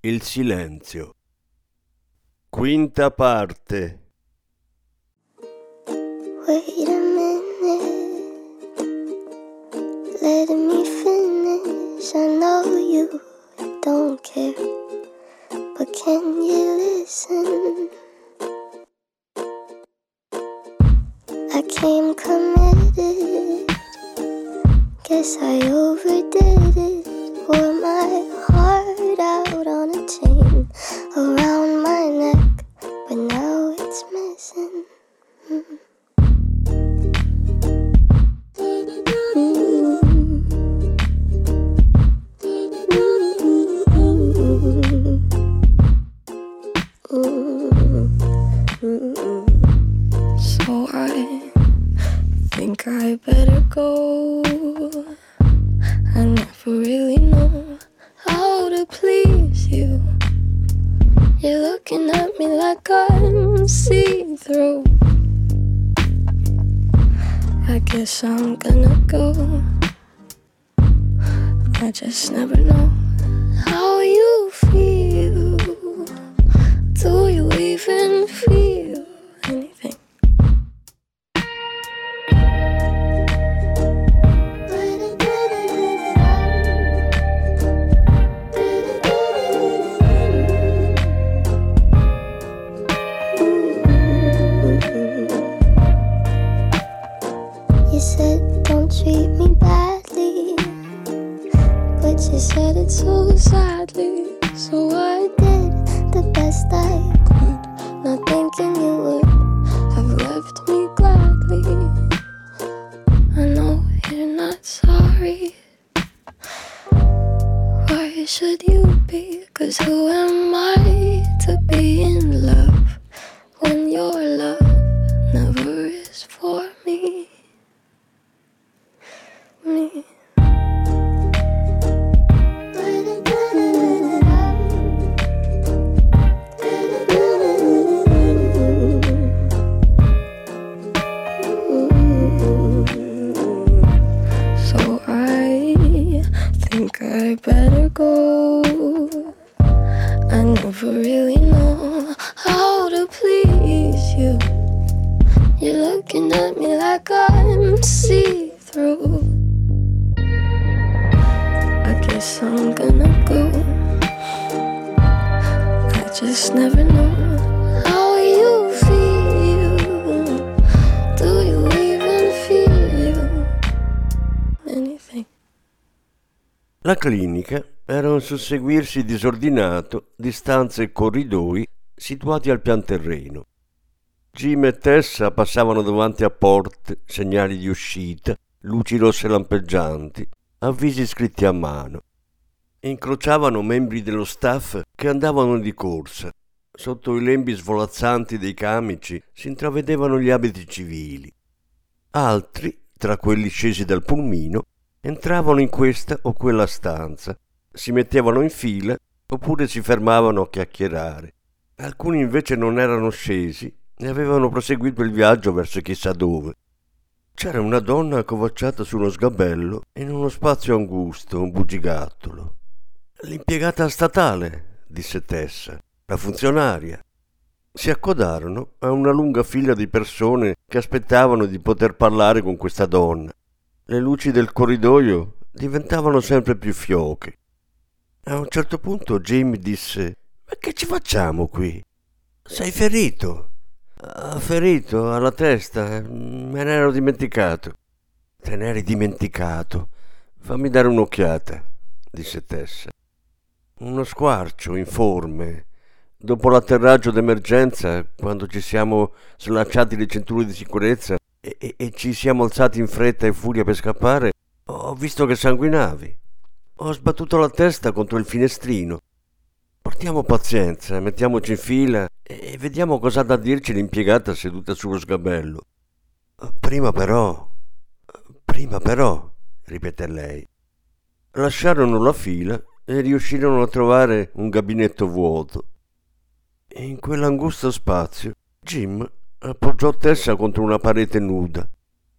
il silenzio. Quinta parte. Wait a minute, let me finish. I know you don't care, but can you listen? I came committed, guess I overdid it. Wore my heart take. I just never know clinica era un susseguirsi disordinato di stanze e corridoi situati al pian terreno. Jim e Tessa passavano davanti a porte, segnali di uscita, luci rosse lampeggianti, avvisi scritti a mano. Incrociavano membri dello staff che andavano di corsa. Sotto i lembi svolazzanti dei camici si intravedevano gli abiti civili. Altri, tra quelli scesi dal pulmino, entravano in questa o quella stanza, si mettevano in fila oppure si fermavano a chiacchierare. Alcuni invece non erano scesi e avevano proseguito il viaggio verso chissà dove. C'era una donna accovacciata su uno sgabello in uno spazio angusto, un bugigattolo. L'impiegata statale, disse Tessa, la funzionaria. Si accodarono a una lunga fila di persone che aspettavano di poter parlare con questa donna. Le luci del corridoio diventavano sempre più fioche. A un certo punto Jim disse: Ma che ci facciamo qui? Sei ferito? Ah, ferito alla testa, me ne ero dimenticato. Te ne eri dimenticato. Fammi dare un'occhiata, disse Tessa. Uno squarcio informe. Dopo l'atterraggio d'emergenza, quando ci siamo slacciati le cinture di sicurezza e, e- ci siamo alzati in fretta e furia per scappare, ho visto che sanguinavi. Ho sbattuto la testa contro il finestrino. Portiamo pazienza, mettiamoci in fila e vediamo cosa ha da dirci l'impiegata seduta sullo sgabello. Prima però, prima però, ripeté lei. Lasciarono la fila e riuscirono a trovare un gabinetto vuoto. In quell'angusto spazio, Jim appoggiò Tessa contro una parete nuda.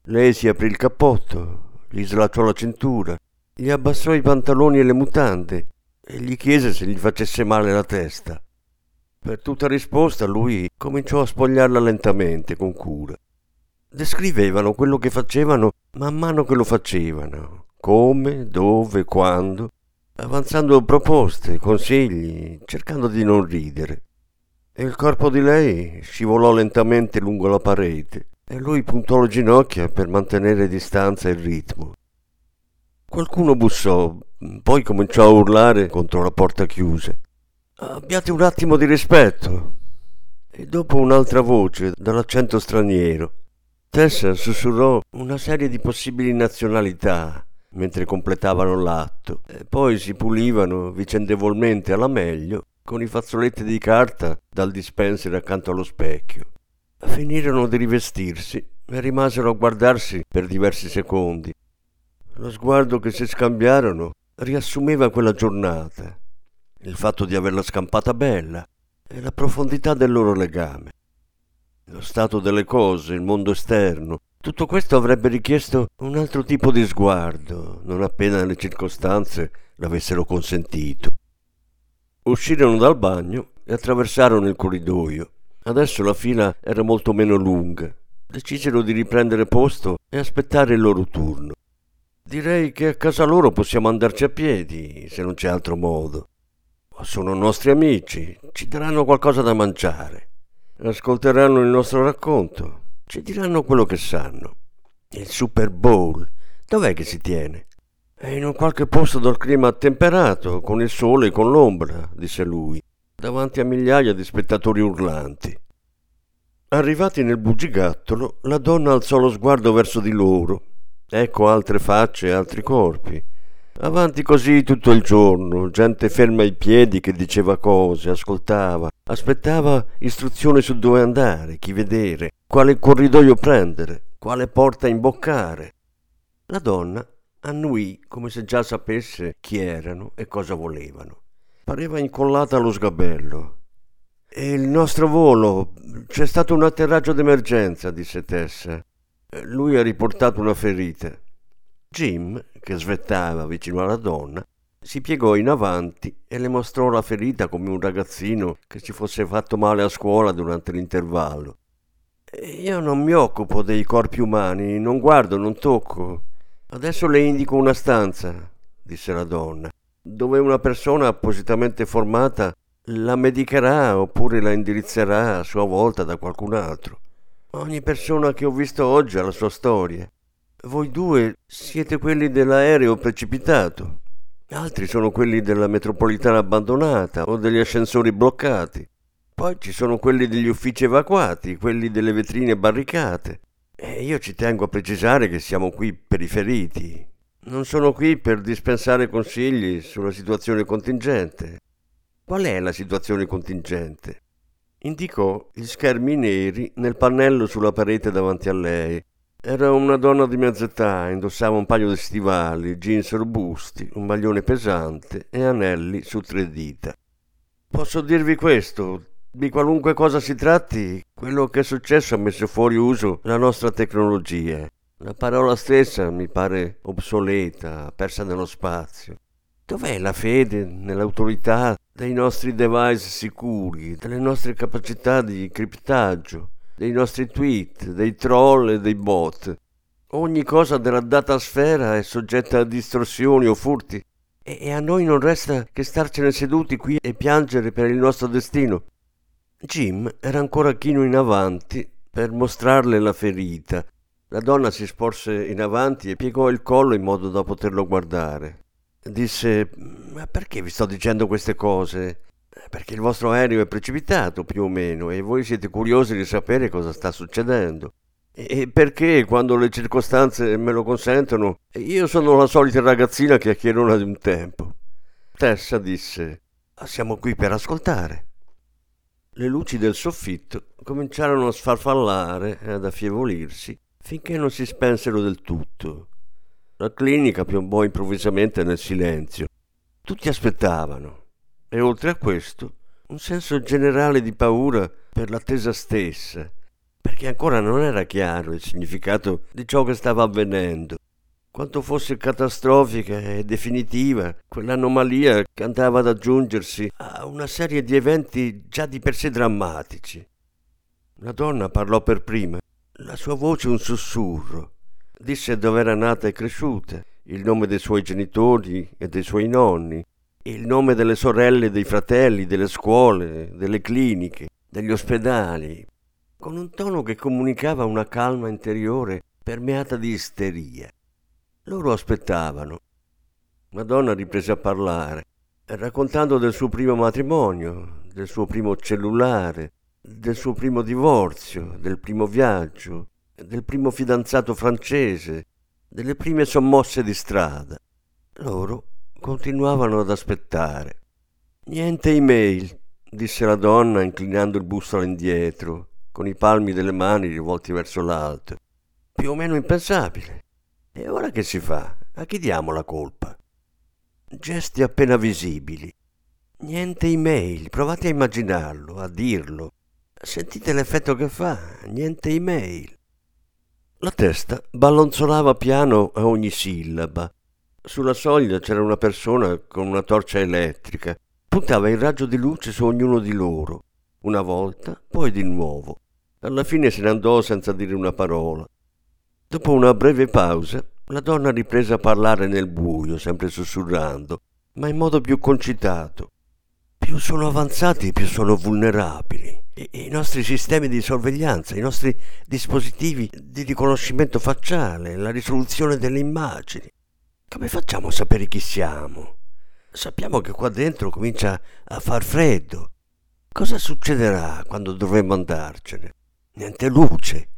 Lei si aprì il cappotto, gli slacciò la cintura, gli abbassò i pantaloni e le mutande e gli chiese se gli facesse male la testa. Per tutta risposta lui cominciò a spogliarla lentamente, con cura. Descrivevano quello che facevano man mano che lo facevano, come, dove, quando, avanzando proposte, consigli, cercando di non ridere. E il corpo di lei scivolò lentamente lungo la parete e lui puntò le ginocchia per mantenere distanza e ritmo. Qualcuno bussò, poi cominciò a urlare contro la porta chiusa. Abbiate un attimo di rispetto. E dopo un'altra voce, dall'accento straniero, Tessa sussurrò una serie di possibili nazionalità mentre completavano l'atto e poi si pulivano vicendevolmente alla meglio con i fazzoletti di carta dal dispenser accanto allo specchio. Finirono di rivestirsi e rimasero a guardarsi per diversi secondi. Lo sguardo che si scambiarono riassumeva quella giornata, il fatto di averla scampata bella e la profondità del loro legame. Lo stato delle cose, il mondo esterno, tutto questo avrebbe richiesto un altro tipo di sguardo, non appena le circostanze l'avessero consentito. Uscirono dal bagno e attraversarono il corridoio. Adesso la fila era molto meno lunga. Decisero di riprendere posto e aspettare il loro turno. Direi che a casa loro possiamo andarci a piedi, se non c'è altro modo. Sono nostri amici, ci daranno qualcosa da mangiare. Ascolteranno il nostro racconto ci diranno quello che sanno. Il Super Bowl, dov'è che si tiene? È in un qualche posto dal clima temperato, con il sole e con l'ombra, disse lui, davanti a migliaia di spettatori urlanti. Arrivati nel bugigattolo, la donna alzò lo sguardo verso di loro. Ecco altre facce e altri corpi. Avanti così tutto il giorno, gente ferma ai piedi che diceva cose, ascoltava, aspettava istruzioni su dove andare, chi vedere, quale corridoio prendere, quale porta imboccare. La donna annuì come se già sapesse chi erano e cosa volevano. Pareva incollata allo sgabello. E il nostro volo. C'è stato un atterraggio d'emergenza, disse Tessa. Lui ha riportato una ferita. Jim, che svettava vicino alla donna, si piegò in avanti e le mostrò la ferita come un ragazzino che si fosse fatto male a scuola durante l'intervallo. Io non mi occupo dei corpi umani, non guardo, non tocco. Adesso le indico una stanza, disse la donna, dove una persona appositamente formata la medicherà oppure la indirizzerà a sua volta da qualcun altro. Ogni persona che ho visto oggi ha la sua storia. Voi due siete quelli dell'aereo precipitato, altri sono quelli della metropolitana abbandonata o degli ascensori bloccati. Poi ci sono quelli degli uffici evacuati, quelli delle vetrine barricate. E io ci tengo a precisare che siamo qui per i feriti. Non sono qui per dispensare consigli sulla situazione contingente. Qual è la situazione contingente? Indicò gli schermi neri nel pannello sulla parete davanti a lei era una donna di mezza età, indossava un paio di stivali, jeans robusti, un maglione pesante e anelli su tre dita. Posso dirvi questo, di qualunque cosa si tratti, quello che è successo ha messo fuori uso la nostra tecnologia. La parola stessa mi pare obsoleta, persa nello spazio. Dov'è la fede nell'autorità dei nostri device sicuri, delle nostre capacità di criptaggio? dei nostri tweet, dei troll e dei bot. Ogni cosa della datasfera è soggetta a distorsioni o furti e a noi non resta che starcene seduti qui e piangere per il nostro destino. Jim era ancora chino in avanti per mostrarle la ferita. La donna si sporse in avanti e piegò il collo in modo da poterlo guardare. Disse: Ma perché vi sto dicendo queste cose? perché il vostro aereo è precipitato più o meno e voi siete curiosi di sapere cosa sta succedendo. E perché, quando le circostanze me lo consentono, io sono la solita ragazzina chiacchierona di un tempo. Tessa disse: siamo qui per ascoltare. Le luci del soffitto cominciarono a sfarfallare e ad affievolirsi finché non si spensero del tutto. La clinica piombò improvvisamente nel silenzio. Tutti aspettavano e oltre a questo un senso generale di paura per l'attesa stessa, perché ancora non era chiaro il significato di ciò che stava avvenendo quanto fosse catastrofica e definitiva quell'anomalia che andava ad aggiungersi a una serie di eventi già di per sé drammatici. La donna parlò per prima, la sua voce un sussurro. Disse dove era nata e cresciuta, il nome dei suoi genitori e dei suoi nonni, il nome delle sorelle dei fratelli, delle scuole, delle cliniche, degli ospedali, con un tono che comunicava una calma interiore permeata di isteria. Loro aspettavano. Madonna riprese a parlare, raccontando del suo primo matrimonio, del suo primo cellulare, del suo primo divorzio, del primo viaggio, del primo fidanzato francese, delle prime sommosse di strada. Loro continuavano ad aspettare. Niente email, disse la donna inclinando il busto all'indietro, con i palmi delle mani rivolti verso l'alto. Più o meno impensabile. E ora che si fa? A chi diamo la colpa? Gesti appena visibili. Niente email, provate a immaginarlo, a dirlo. Sentite l'effetto che fa, niente email. La testa ballonzolava piano a ogni sillaba. Sulla soglia c'era una persona con una torcia elettrica. Puntava il raggio di luce su ognuno di loro, una volta, poi di nuovo. Alla fine se ne andò senza dire una parola. Dopo una breve pausa, la donna riprese a parlare nel buio, sempre sussurrando, ma in modo più concitato. Più sono avanzati, più sono vulnerabili. I, I nostri sistemi di sorveglianza, i nostri dispositivi di riconoscimento facciale, la risoluzione delle immagini. Come facciamo a sapere chi siamo? Sappiamo che qua dentro comincia a far freddo. Cosa succederà quando dovremo andarcene? Niente luce,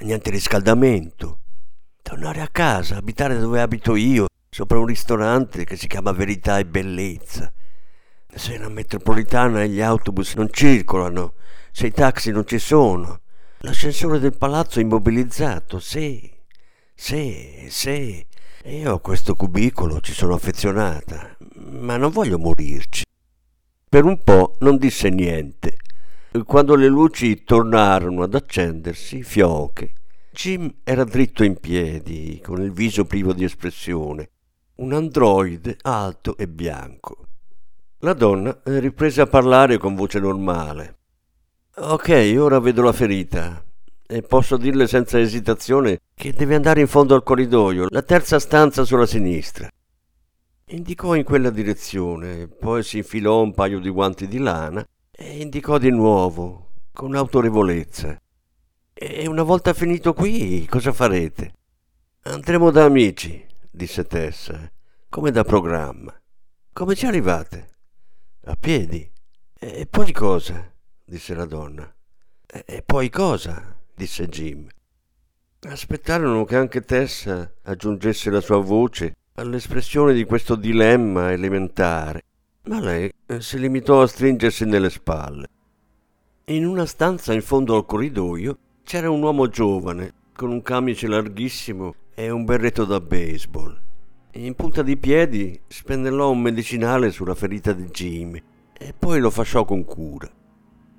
niente riscaldamento. Tornare a casa, abitare dove abito io, sopra un ristorante che si chiama Verità e Bellezza. Se la metropolitana e gli autobus non circolano, se i taxi non ci sono, l'ascensore del palazzo è immobilizzato, sì, sì, sì. Io a questo cubicolo ci sono affezionata, ma non voglio morirci. Per un po' non disse niente quando le luci tornarono ad accendersi, fioche, Jim era dritto in piedi, con il viso privo di espressione, un androide alto e bianco. La donna riprese a parlare con voce normale. Ok, ora vedo la ferita e posso dirle senza esitazione che deve andare in fondo al corridoio, la terza stanza sulla sinistra. Indicò in quella direzione, poi si infilò un paio di guanti di lana e indicò di nuovo, con autorevolezza. E una volta finito qui, cosa farete? Andremo da amici, disse Tessa, come da programma. Come ci arrivate? A piedi. E poi cosa? disse la donna. E poi cosa? disse Jim. Aspettarono che anche Tessa aggiungesse la sua voce all'espressione di questo dilemma elementare ma lei eh, si limitò a stringersi nelle spalle. In una stanza in fondo al corridoio c'era un uomo giovane, con un camice larghissimo e un berretto da baseball. In punta di piedi spennellò un medicinale sulla ferita di Jim e poi lo fasciò con cura.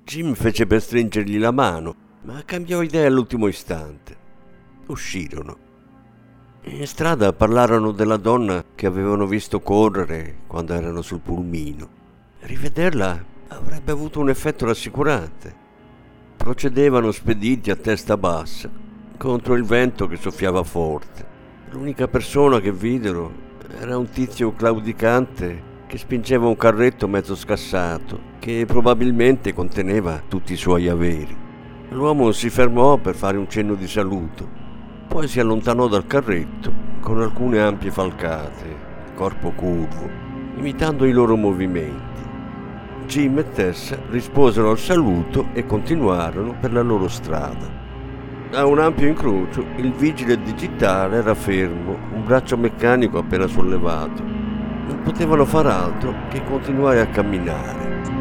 Jim fece per stringergli la mano, ma cambiò idea all'ultimo istante. Uscirono. In strada parlarono della donna che avevano visto correre quando erano sul pulmino. Rivederla avrebbe avuto un effetto rassicurante. Procedevano spediti a testa bassa, contro il vento che soffiava forte. L'unica persona che videro era un tizio claudicante che spingeva un carretto mezzo scassato, che probabilmente conteneva tutti i suoi averi. L'uomo si fermò per fare un cenno di saluto poi si allontanò dal carretto con alcune ampie falcate, corpo curvo, imitando i loro movimenti. Jim e Tess risposero al saluto e continuarono per la loro strada. A un ampio incrocio il vigile digitale era fermo, un braccio meccanico appena sollevato. non potevano far altro che continuare a camminare.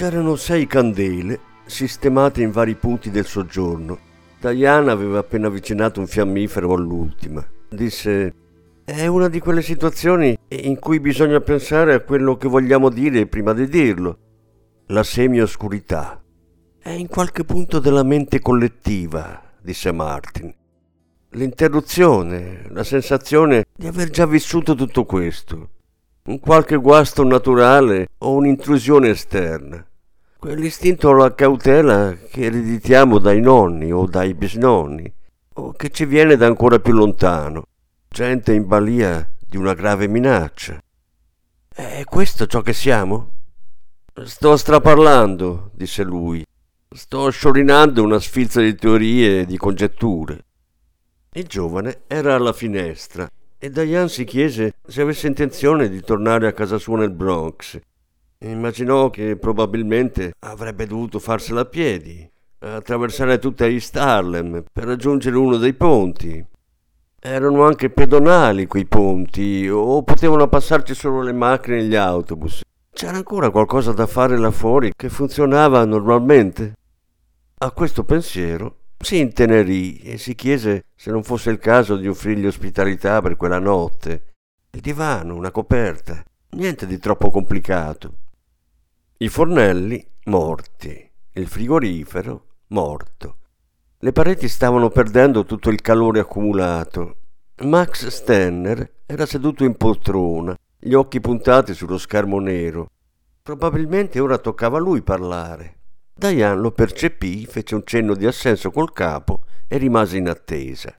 C'erano sei candele sistemate in vari punti del soggiorno. Diana aveva appena avvicinato un fiammifero all'ultima. Disse: È una di quelle situazioni in cui bisogna pensare a quello che vogliamo dire prima di dirlo. La semioscurità. È in qualche punto della mente collettiva, disse Martin. L'interruzione, la sensazione di aver già vissuto tutto questo. Un qualche guasto naturale o un'intrusione esterna. Quell'istinto o la cautela che ereditiamo dai nonni o dai bisnonni, o che ci viene da ancora più lontano, gente in balia di una grave minaccia. È questo ciò che siamo? Sto straparlando, disse lui. Sto sciorinando una sfilza di teorie e di congetture. Il giovane era alla finestra e Diane si chiese se avesse intenzione di tornare a casa sua nel Bronx Immaginò che probabilmente avrebbe dovuto farsela a piedi, attraversare tutta East Harlem per raggiungere uno dei ponti. Erano anche pedonali quei ponti, o potevano passarci solo le macchine e gli autobus. C'era ancora qualcosa da fare là fuori che funzionava normalmente? A questo pensiero si intenerì e si chiese se non fosse il caso di offrirgli ospitalità per quella notte. Il divano, una coperta, niente di troppo complicato. I fornelli morti, il frigorifero morto. Le pareti stavano perdendo tutto il calore accumulato. Max Stenner era seduto in poltrona, gli occhi puntati sullo schermo nero. Probabilmente ora toccava a lui parlare. Diane lo percepì, fece un cenno di assenso col capo e rimase in attesa.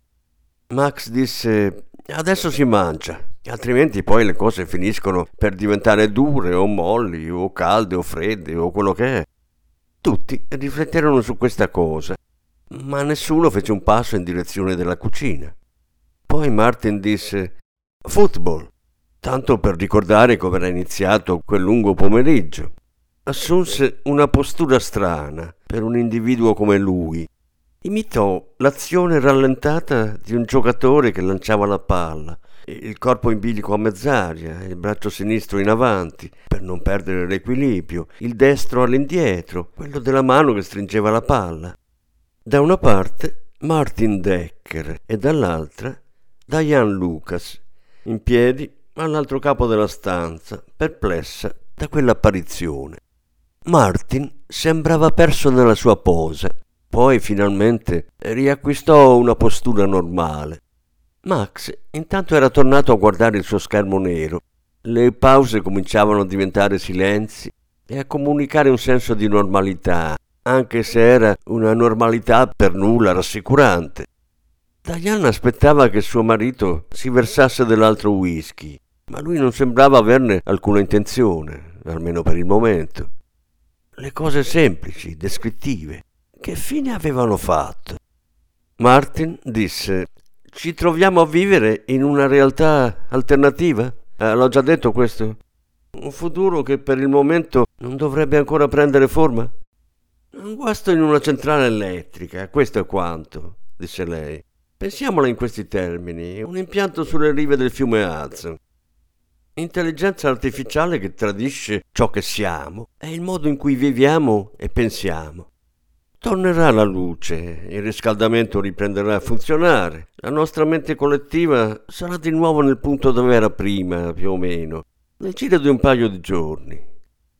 Max disse Adesso si mangia altrimenti poi le cose finiscono per diventare dure o molli o calde o fredde o quello che è. Tutti rifletterono su questa cosa, ma nessuno fece un passo in direzione della cucina. Poi Martin disse football, tanto per ricordare come era iniziato quel lungo pomeriggio. Assunse una postura strana per un individuo come lui. Imitò l'azione rallentata di un giocatore che lanciava la palla il corpo in bilico a mezz'aria, il braccio sinistro in avanti per non perdere l'equilibrio, il destro all'indietro, quello della mano che stringeva la palla. Da una parte Martin Decker e dall'altra Diane Lucas, in piedi all'altro capo della stanza, perplessa da quell'apparizione. Martin sembrava perso nella sua posa, poi finalmente riacquistò una postura normale Max intanto era tornato a guardare il suo schermo nero. Le pause cominciavano a diventare silenzi e a comunicare un senso di normalità, anche se era una normalità per nulla rassicurante. Diana aspettava che suo marito si versasse dell'altro whisky, ma lui non sembrava averne alcuna intenzione, almeno per il momento. Le cose semplici, descrittive, che fine avevano fatto? Martin disse ci troviamo a vivere in una realtà alternativa? Eh, l'ho già detto questo. Un futuro che per il momento non dovrebbe ancora prendere forma? Un guasto in una centrale elettrica, questo è quanto, disse lei. Pensiamola in questi termini, un impianto sulle rive del fiume Hudson. Intelligenza artificiale che tradisce ciò che siamo è il modo in cui viviamo e pensiamo. Tornerà la luce, il riscaldamento riprenderà a funzionare, la nostra mente collettiva sarà di nuovo nel punto dove era prima, più o meno, nel giro di un paio di giorni.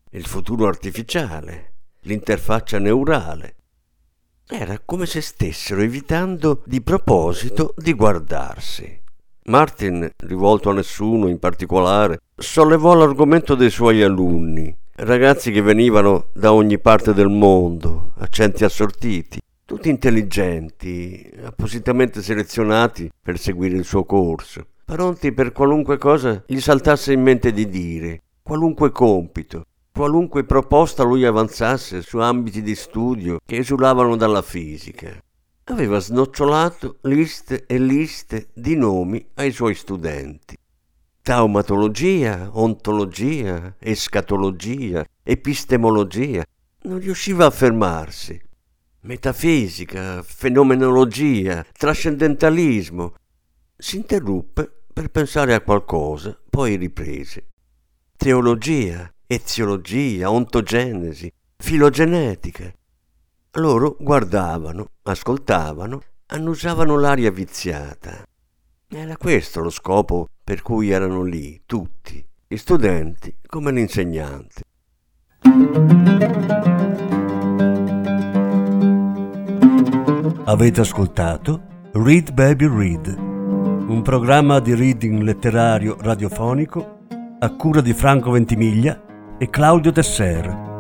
Il futuro artificiale, l'interfaccia neurale. Era come se stessero evitando di proposito di guardarsi. Martin, rivolto a nessuno in particolare, sollevò l'argomento dei suoi alunni ragazzi che venivano da ogni parte del mondo, accenti assortiti, tutti intelligenti, appositamente selezionati per seguire il suo corso, pronti per qualunque cosa gli saltasse in mente di dire, qualunque compito, qualunque proposta lui avanzasse su ambiti di studio che esulavano dalla fisica. Aveva snocciolato liste e liste di nomi ai suoi studenti taumatologia, ontologia, escatologia, epistemologia. Non riusciva a fermarsi. Metafisica, fenomenologia, trascendentalismo. Si interruppe per pensare a qualcosa, poi riprese. Teologia, eziologia, ontogenesi, filogenetica. Loro guardavano, ascoltavano, annusavano l'aria viziata. Era questo lo scopo per cui erano lì, tutti, gli studenti come l'insegnante. Avete ascoltato Read Baby Read, un programma di reading letterario radiofonico a cura di Franco Ventimiglia e Claudio Tesser.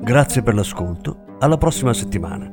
Grazie per l'ascolto, alla prossima settimana.